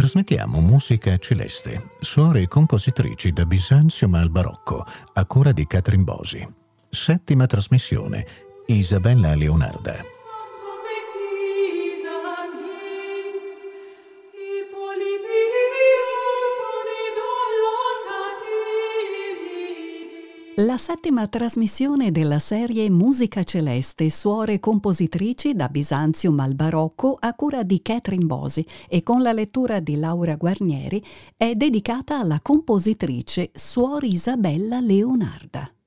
Trasmettiamo musica celeste, suore e compositrici da Bisanzio al barocco, a cura di Catrin Bosi. Settima trasmissione, Isabella Leonarda. La settima trasmissione della serie Musica Celeste, suore compositrici da Bisanzium al Barocco a cura di Catherine Bosi e con la lettura di Laura Guarnieri è dedicata alla compositrice Suor Isabella Leonarda.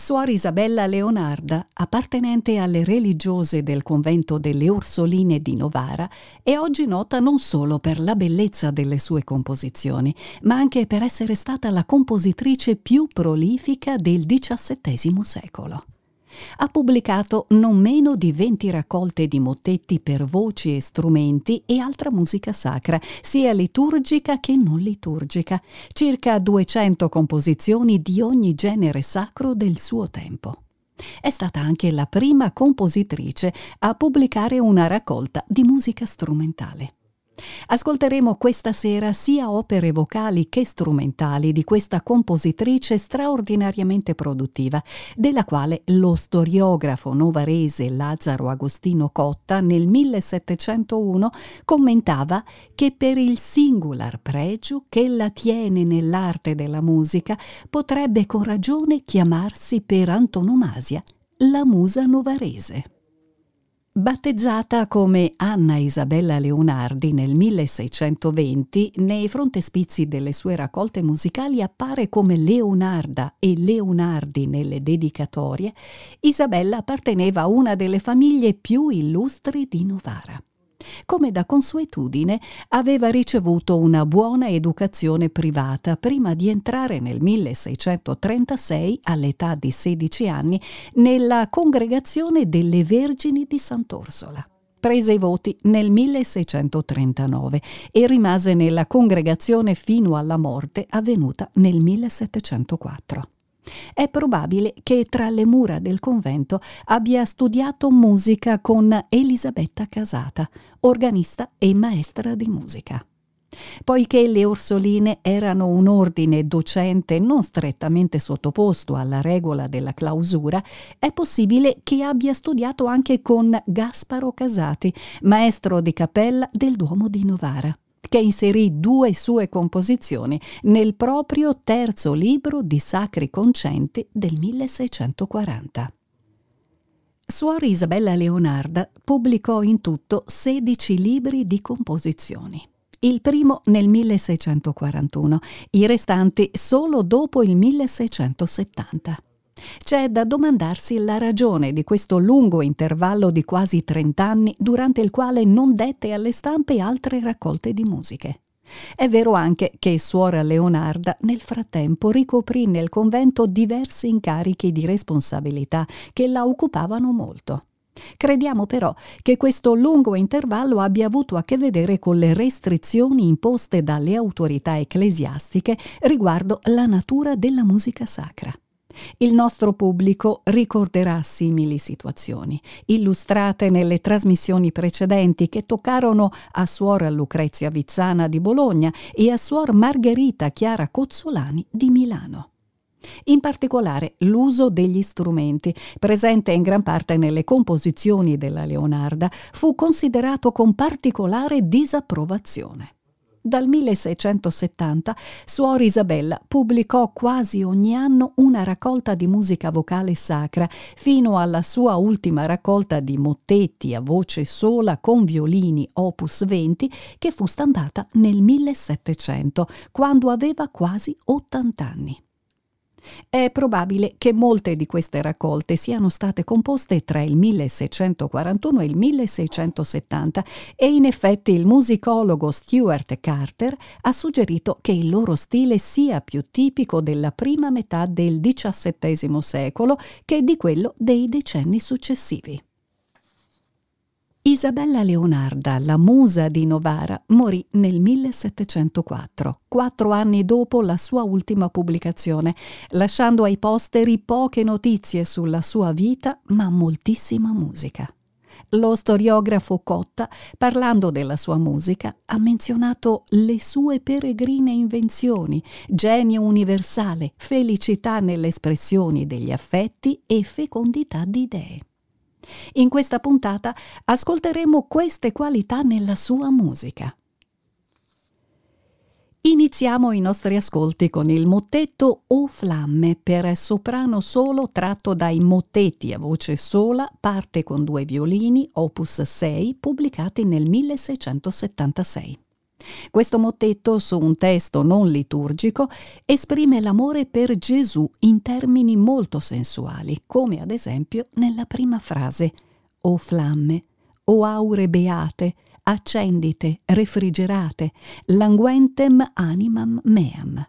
Suor Isabella Leonarda, appartenente alle religiose del convento delle Orsoline di Novara, è oggi nota non solo per la bellezza delle sue composizioni, ma anche per essere stata la compositrice più prolifica del XVII secolo. Ha pubblicato non meno di 20 raccolte di mottetti per voci e strumenti e altra musica sacra, sia liturgica che non liturgica, circa 200 composizioni di ogni genere sacro del suo tempo. È stata anche la prima compositrice a pubblicare una raccolta di musica strumentale. Ascolteremo questa sera sia opere vocali che strumentali di questa compositrice straordinariamente produttiva, della quale lo storiografo novarese Lazzaro Agostino Cotta nel 1701 commentava che per il singular pregio che la tiene nell'arte della musica potrebbe con ragione chiamarsi per antonomasia la musa novarese. Battezzata come Anna Isabella Leonardi nel 1620, nei frontespizi delle sue raccolte musicali appare come Leonarda e Leonardi nelle dedicatorie, Isabella apparteneva a una delle famiglie più illustri di Novara. Come da consuetudine, aveva ricevuto una buona educazione privata prima di entrare nel 1636, all'età di 16 anni, nella congregazione delle Vergini di Sant'Orsola. Prese i voti nel 1639 e rimase nella congregazione fino alla morte avvenuta nel 1704. È probabile che tra le mura del convento abbia studiato musica con Elisabetta Casata, organista e maestra di musica. Poiché le Orsoline erano un ordine docente non strettamente sottoposto alla regola della clausura, è possibile che abbia studiato anche con Gasparo Casati, maestro di cappella del Duomo di Novara che inserì due sue composizioni nel proprio terzo libro di sacri concenti del 1640. Suor Isabella Leonarda pubblicò in tutto 16 libri di composizioni. Il primo nel 1641, i restanti solo dopo il 1670. C'è da domandarsi la ragione di questo lungo intervallo di quasi trent'anni durante il quale non dette alle stampe altre raccolte di musiche. È vero anche che suora Leonarda nel frattempo ricoprì nel convento diversi incarichi di responsabilità che la occupavano molto. Crediamo però che questo lungo intervallo abbia avuto a che vedere con le restrizioni imposte dalle autorità ecclesiastiche riguardo la natura della musica sacra. Il nostro pubblico ricorderà simili situazioni, illustrate nelle trasmissioni precedenti che toccarono a suor Lucrezia Vizzana di Bologna e a suor Margherita Chiara Cozzolani di Milano. In particolare l'uso degli strumenti, presente in gran parte nelle composizioni della Leonarda, fu considerato con particolare disapprovazione. Dal 1670 Suor Isabella pubblicò quasi ogni anno una raccolta di musica vocale sacra, fino alla sua ultima raccolta di mottetti a voce sola con violini opus 20, che fu stampata nel 1700, quando aveva quasi 80 anni. È probabile che molte di queste raccolte siano state composte tra il 1641 e il 1670 e in effetti il musicologo Stuart Carter ha suggerito che il loro stile sia più tipico della prima metà del XVII secolo che di quello dei decenni successivi. Isabella Leonarda, la musa di Novara, morì nel 1704, quattro anni dopo la sua ultima pubblicazione, lasciando ai posteri poche notizie sulla sua vita, ma moltissima musica. Lo storiografo Cotta, parlando della sua musica, ha menzionato le sue peregrine invenzioni, genio universale, felicità nelle espressioni degli affetti e fecondità di idee. In questa puntata ascolteremo queste qualità nella sua musica. Iniziamo i nostri ascolti con il mottetto O Flamme per soprano solo tratto dai mottetti a voce sola, parte con due violini, opus 6, pubblicati nel 1676. Questo mottetto su un testo non liturgico esprime l'amore per Gesù in termini molto sensuali, come ad esempio nella prima frase O flamme, o aure beate, accendite, refrigerate, languentem animam meam.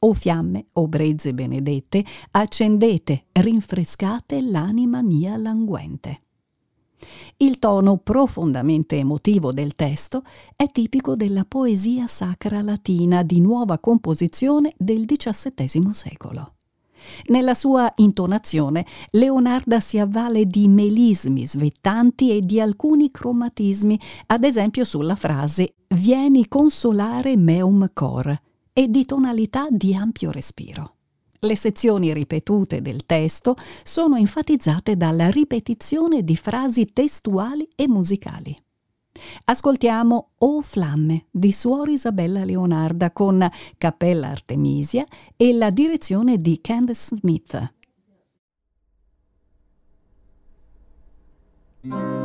O fiamme, o brezze benedette, accendete, rinfrescate l'anima mia languente. Il tono profondamente emotivo del testo è tipico della poesia sacra latina di nuova composizione del XVII secolo. Nella sua intonazione Leonarda si avvale di melismi svettanti e di alcuni cromatismi, ad esempio sulla frase Vieni consolare meum cor e di tonalità di ampio respiro. Le sezioni ripetute del testo sono enfatizzate dalla ripetizione di frasi testuali e musicali. Ascoltiamo O Flamme di Suor Isabella Leonarda con Cappella Artemisia e la direzione di Candace Smith. schön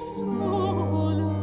sola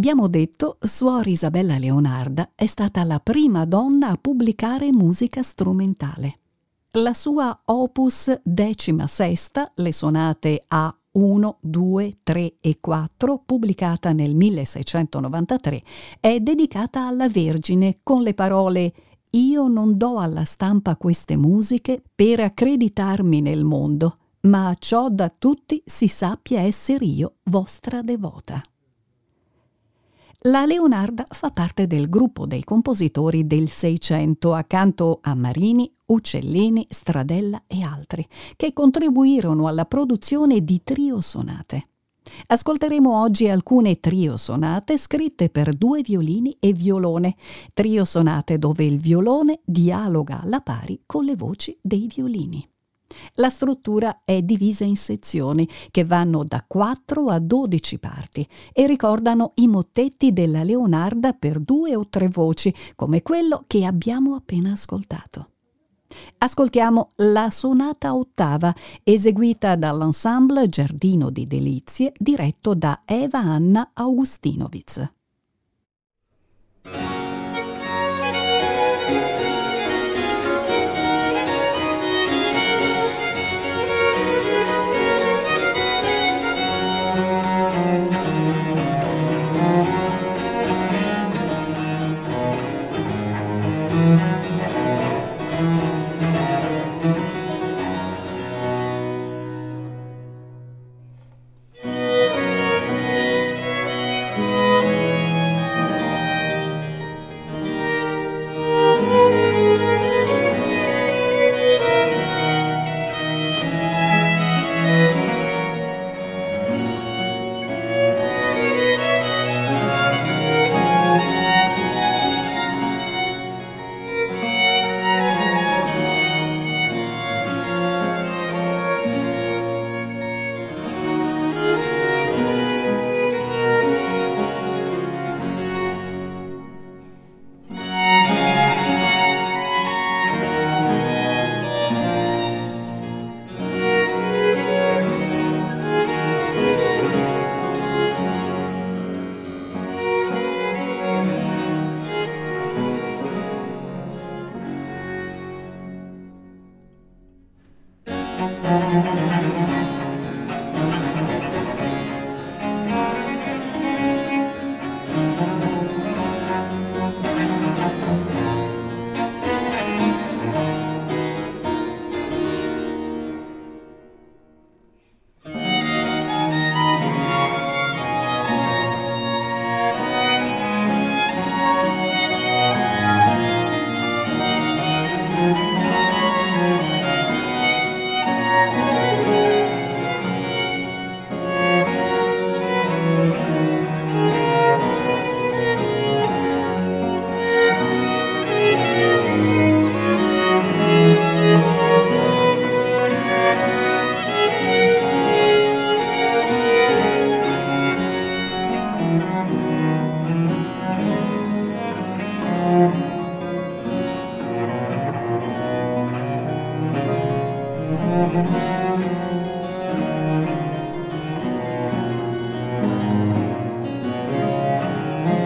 abbiamo detto, Suor Isabella Leonarda è stata la prima donna a pubblicare musica strumentale. La sua opus decima sesta, le sonate A 1, 2, 3 e 4, pubblicata nel 1693, è dedicata alla Vergine con le parole Io non do alla stampa queste musiche per accreditarmi nel mondo, ma ciò da tutti si sappia essere io vostra devota. La Leonarda fa parte del gruppo dei compositori del Seicento accanto a Marini, Uccellini, Stradella e altri, che contribuirono alla produzione di trio sonate. Ascolteremo oggi alcune trio sonate scritte per due violini e violone, trio sonate dove il violone dialoga alla pari con le voci dei violini. La struttura è divisa in sezioni che vanno da 4 a 12 parti e ricordano i mottetti della Leonarda per due o tre voci, come quello che abbiamo appena ascoltato. Ascoltiamo la sonata ottava, eseguita dall'ensemble Giardino di Delizie, diretto da Eva Anna Augustinovitz.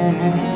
mm -hmm.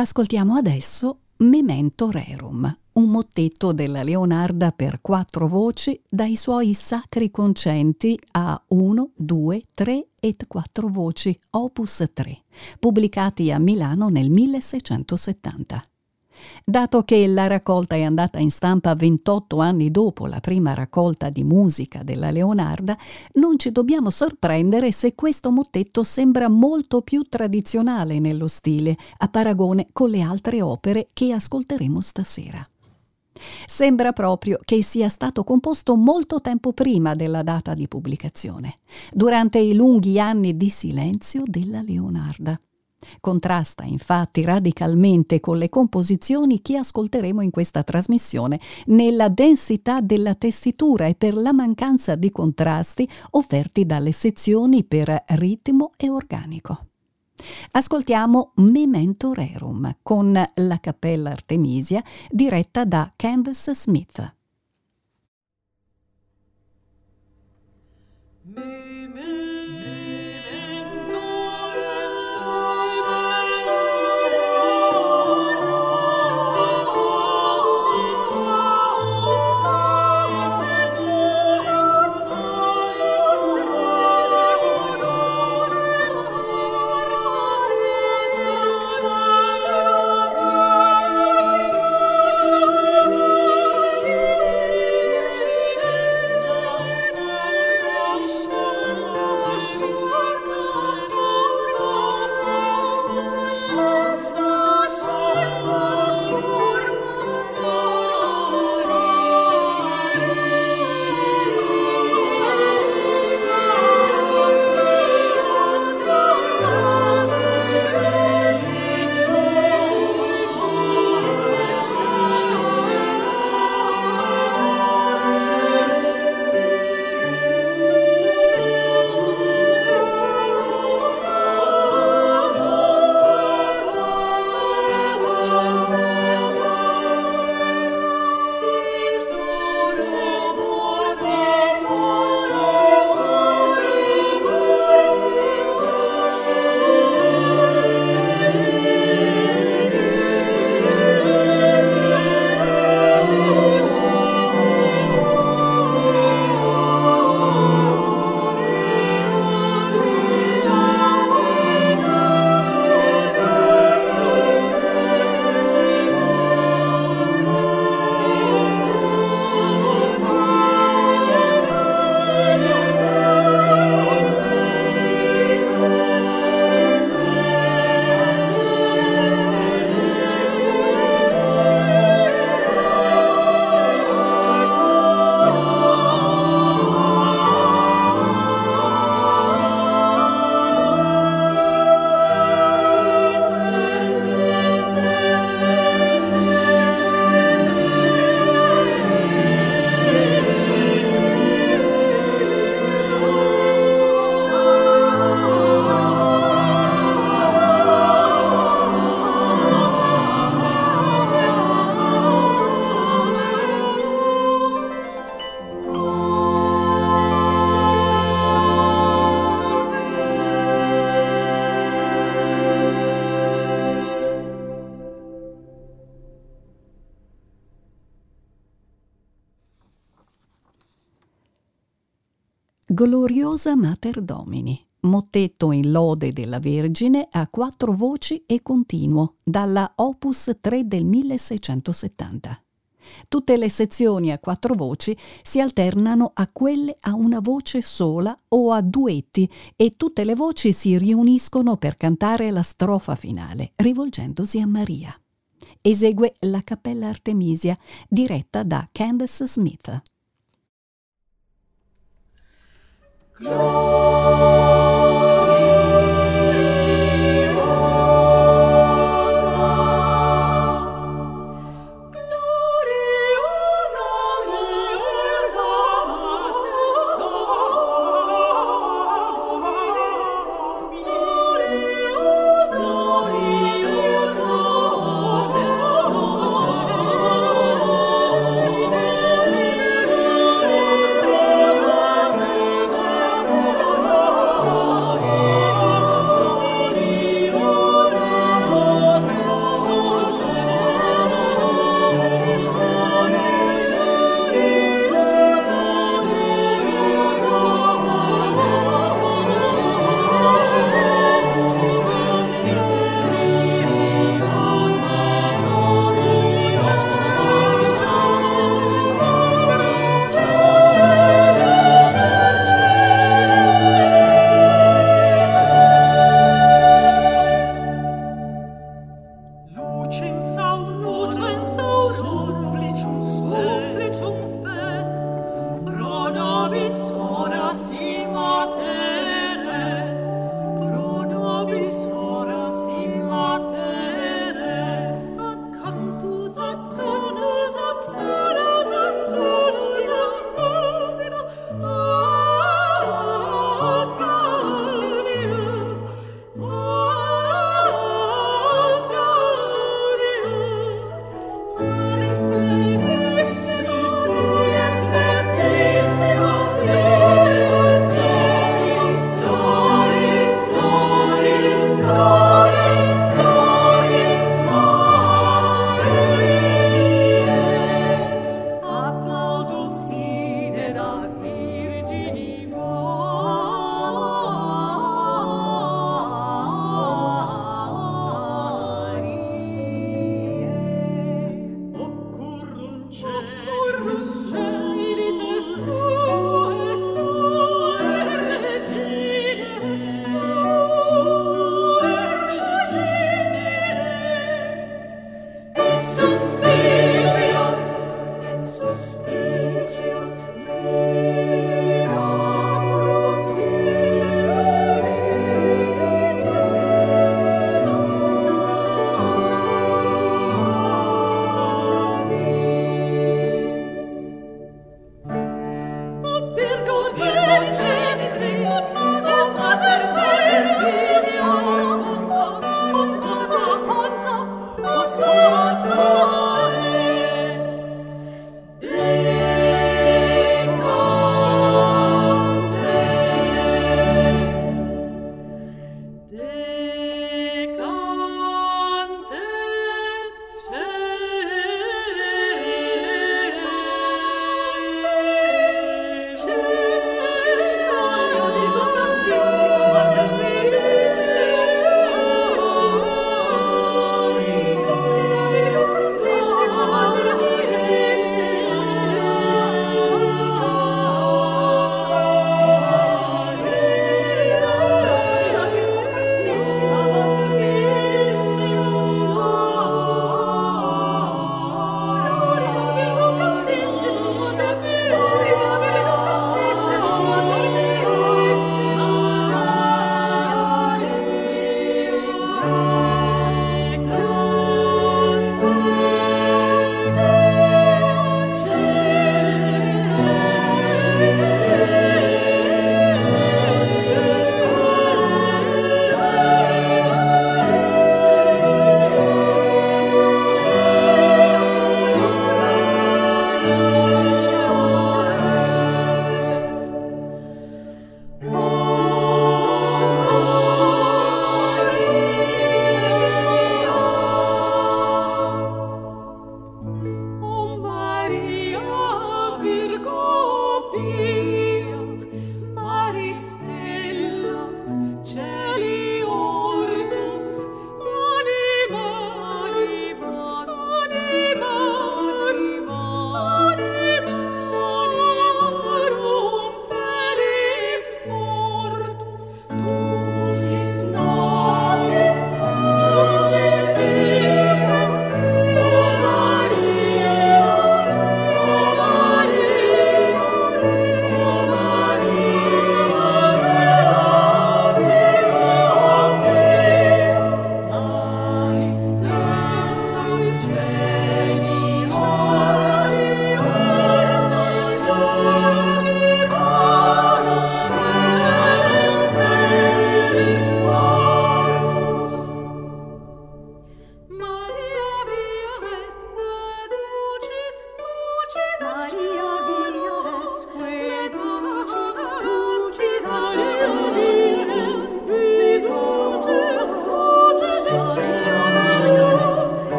Ascoltiamo adesso Memento Rerum, un mottetto della Leonarda per quattro voci dai suoi sacri concenti a 1, 2, 3 e quattro voci, opus 3, pubblicati a Milano nel 1670. Dato che la raccolta è andata in stampa 28 anni dopo la prima raccolta di musica della Leonarda, non ci dobbiamo sorprendere se questo mottetto sembra molto più tradizionale nello stile, a paragone con le altre opere che ascolteremo stasera. Sembra proprio che sia stato composto molto tempo prima della data di pubblicazione, durante i lunghi anni di silenzio della Leonarda. Contrasta infatti radicalmente con le composizioni che ascolteremo in questa trasmissione, nella densità della tessitura e per la mancanza di contrasti offerti dalle sezioni per ritmo e organico. Ascoltiamo Memento Rerum con la Cappella Artemisia diretta da Candace Smith. Gloriosa Mater Domini, mottetto in lode della Vergine a quattro voci e continuo, dalla Opus 3 del 1670. Tutte le sezioni a quattro voci si alternano a quelle a una voce sola o a duetti e tutte le voci si riuniscono per cantare la strofa finale, rivolgendosi a Maria. Esegue la Cappella Artemisia, diretta da Candace Smith. Glory.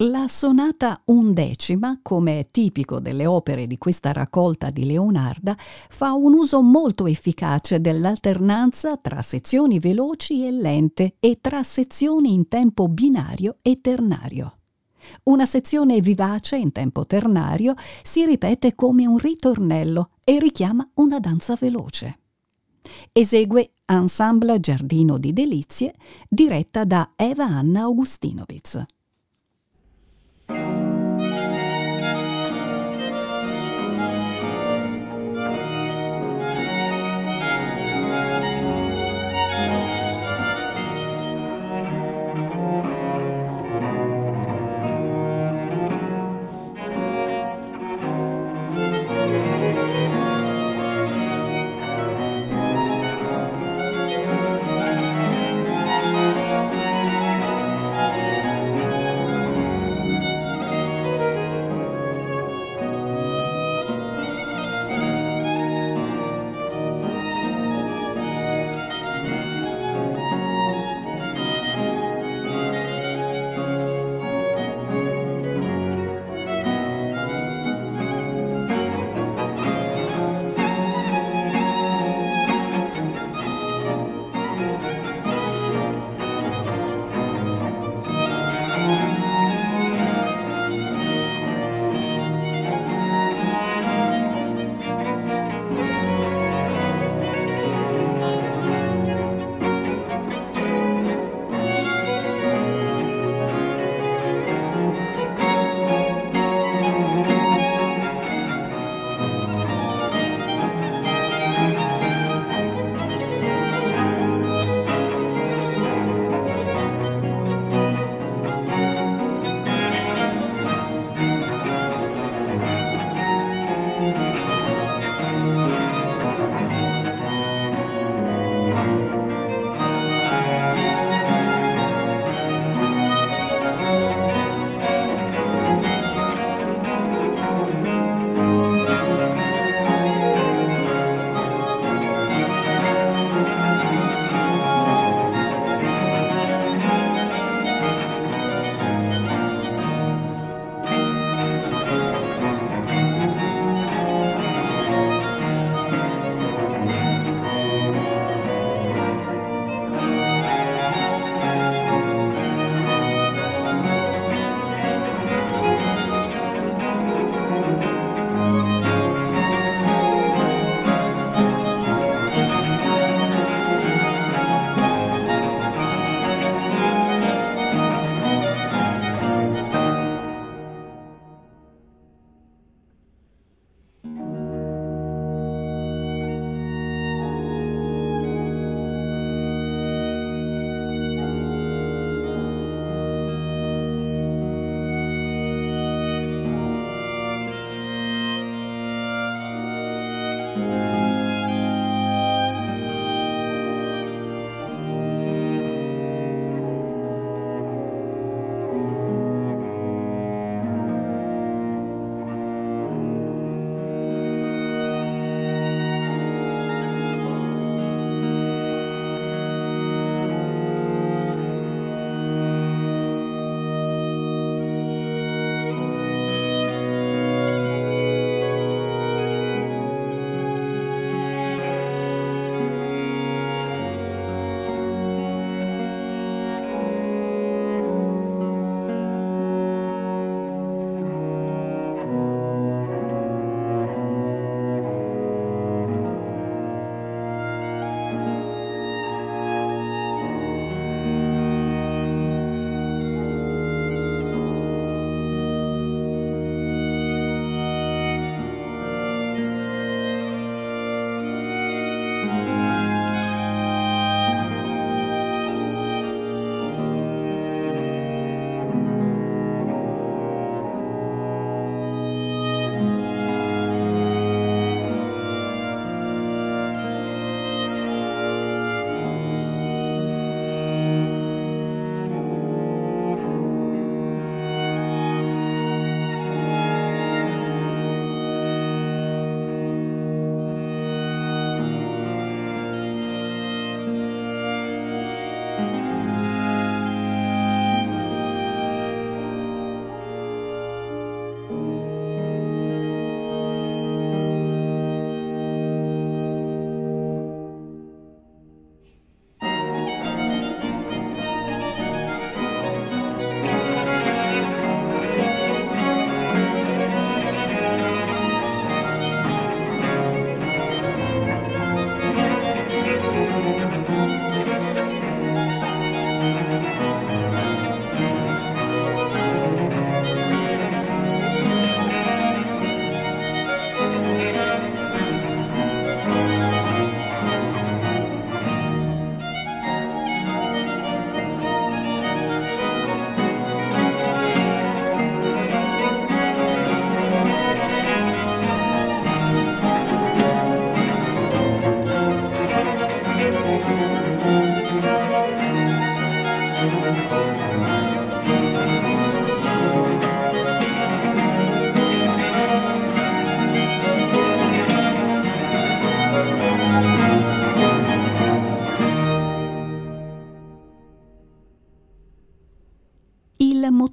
La sonata undecima, come tipico delle opere di questa raccolta di Leonarda, fa un uso molto efficace dell'alternanza tra sezioni veloci e lente e tra sezioni in tempo binario e ternario. Una sezione vivace in tempo ternario si ripete come un ritornello e richiama una danza veloce. Esegue Ensemble Giardino di Delizie, diretta da Eva Anna Augustinovitz.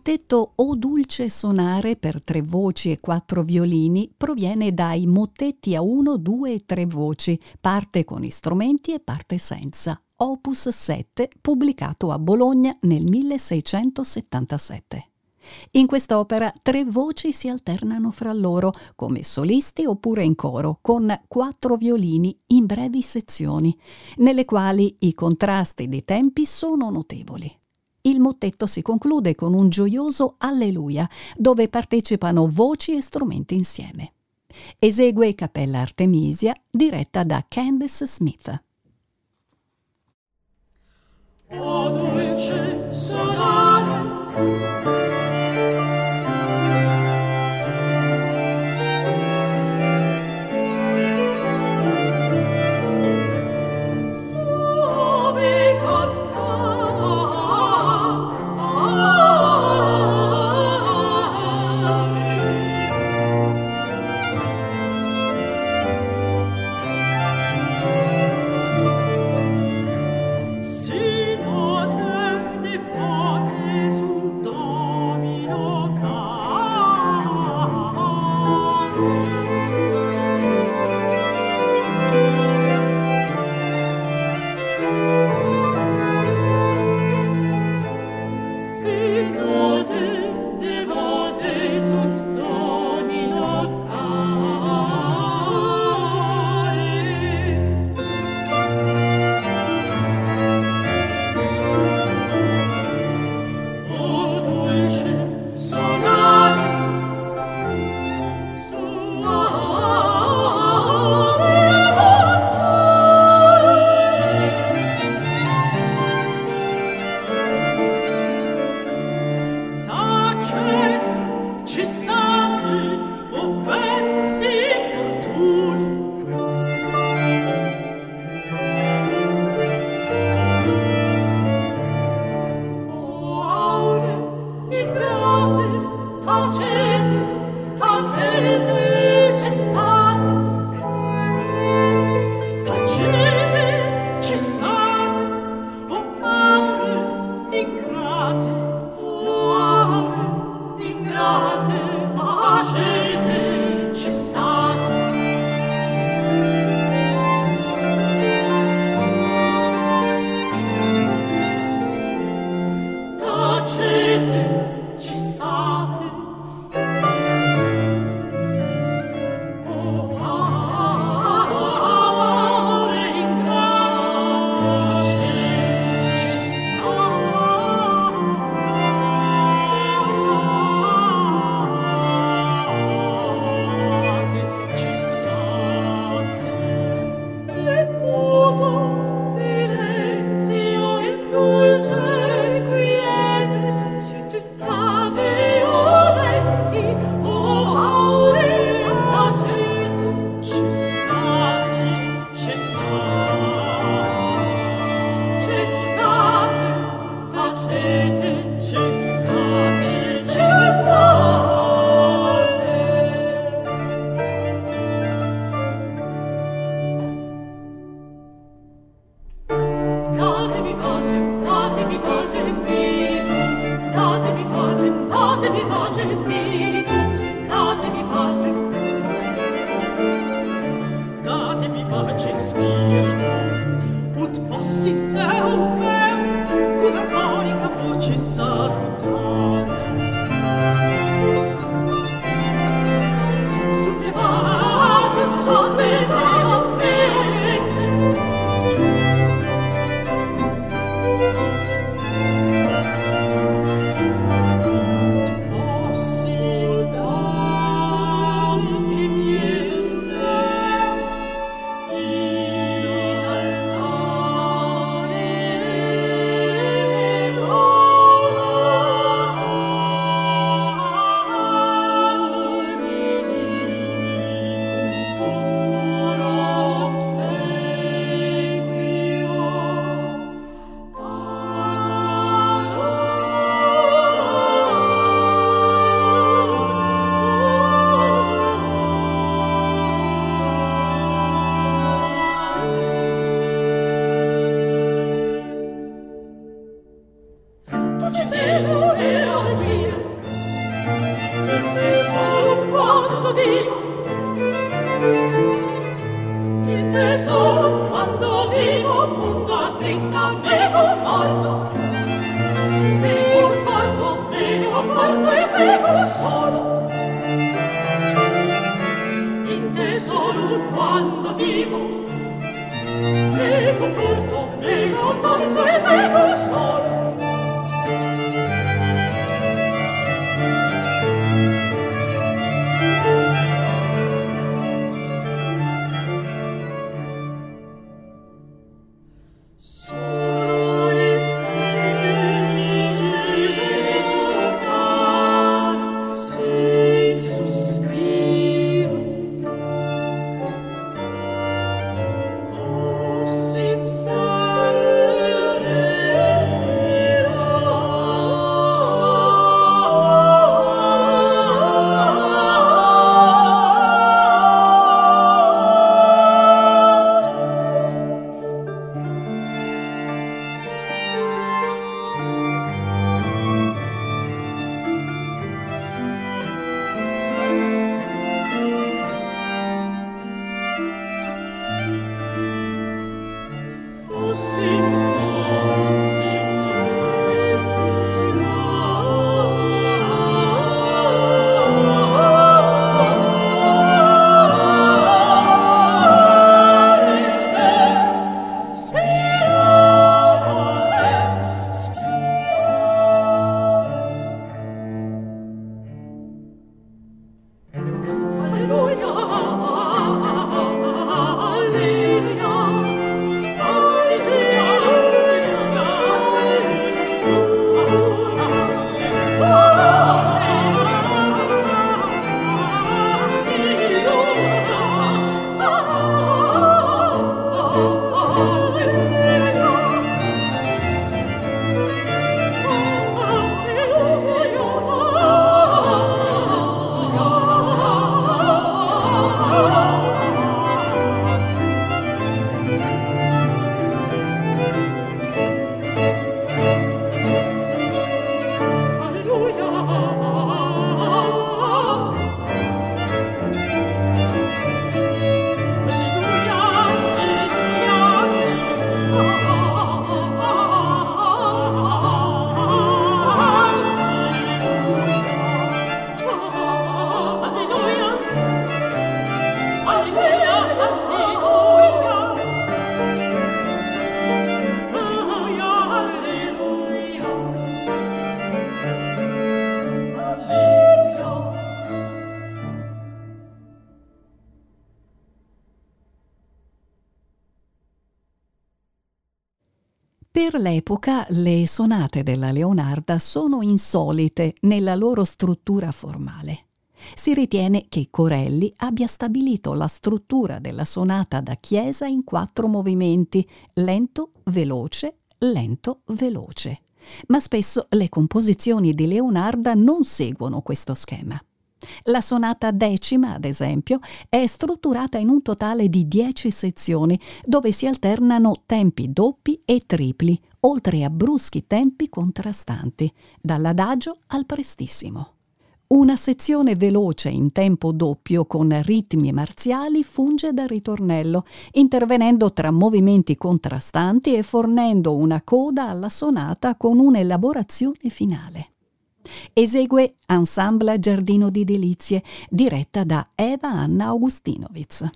Mottetto O Dulce Sonare per tre voci e quattro violini proviene dai mottetti a uno, due e tre voci, parte con strumenti e parte senza, opus 7, pubblicato a Bologna nel 1677. In quest'opera tre voci si alternano fra loro, come solisti oppure in coro, con quattro violini in brevi sezioni, nelle quali i contrasti dei tempi sono notevoli. Il mottetto si conclude con un gioioso Alleluia, dove partecipano voci e strumenti insieme. Esegue Cappella Artemisia, diretta da Candice Smith. O dolce sonare Per l'epoca le sonate della Leonarda sono insolite nella loro struttura formale. Si ritiene che Corelli abbia stabilito la struttura della sonata da chiesa in quattro movimenti, lento, veloce, lento, veloce. Ma spesso le composizioni di Leonarda non seguono questo schema. La sonata decima, ad esempio, è strutturata in un totale di dieci sezioni, dove si alternano tempi doppi e tripli, oltre a bruschi tempi contrastanti, dall'adagio al prestissimo. Una sezione veloce in tempo doppio con ritmi marziali funge da ritornello, intervenendo tra movimenti contrastanti e fornendo una coda alla sonata con un'elaborazione finale. Esegue Ensemble Giardino di Delizie, diretta da Eva Anna Augustinovic.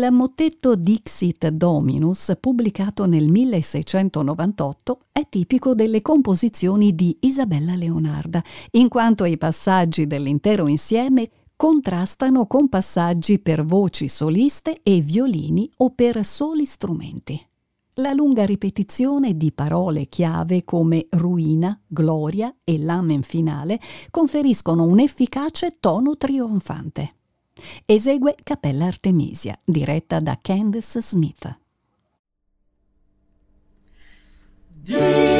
Il mottetto Dixit Dominus, pubblicato nel 1698, è tipico delle composizioni di Isabella Leonarda, in quanto i passaggi dell'intero insieme contrastano con passaggi per voci soliste e violini o per soli strumenti. La lunga ripetizione di parole chiave come ruina, gloria e l'amen finale conferiscono un efficace tono trionfante. Esegue Cappella Artemisia, diretta da Candace Smith. Se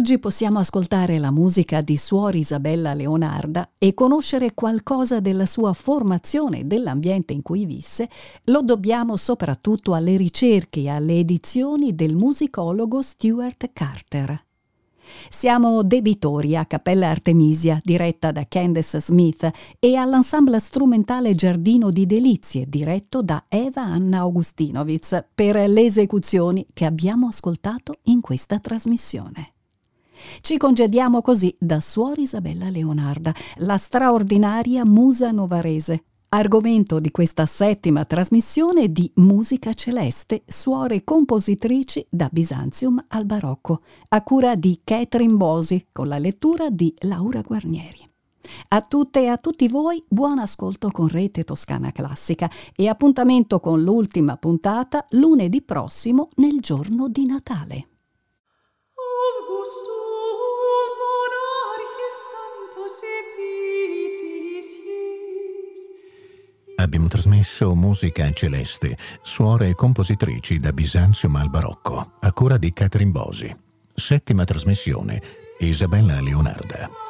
oggi possiamo ascoltare la musica di Suor Isabella Leonarda e conoscere qualcosa della sua formazione e dell'ambiente in cui visse, lo dobbiamo soprattutto alle ricerche e alle edizioni del musicologo Stuart Carter. Siamo debitori a Cappella Artemisia, diretta da Candace Smith, e all'ensemble strumentale Giardino di Delizie, diretto da Eva Anna Augustinovic, per le esecuzioni che abbiamo ascoltato in questa trasmissione. Ci congediamo così da Suor Isabella Leonarda, la straordinaria musa novarese, Argomento di questa settima trasmissione di Musica Celeste, suore compositrici da Bisantium al Barocco, a cura di Catherine Bosi, con la lettura di Laura Guarnieri. A tutte e a tutti voi buon ascolto con Rete Toscana Classica e appuntamento con l'ultima puntata lunedì prossimo nel giorno di Natale. Abbiamo trasmesso Musica Celeste, suore e compositrici da Bisanzium al Barocco, a cura di Catherine Bosi. Settima trasmissione, Isabella Leonarda.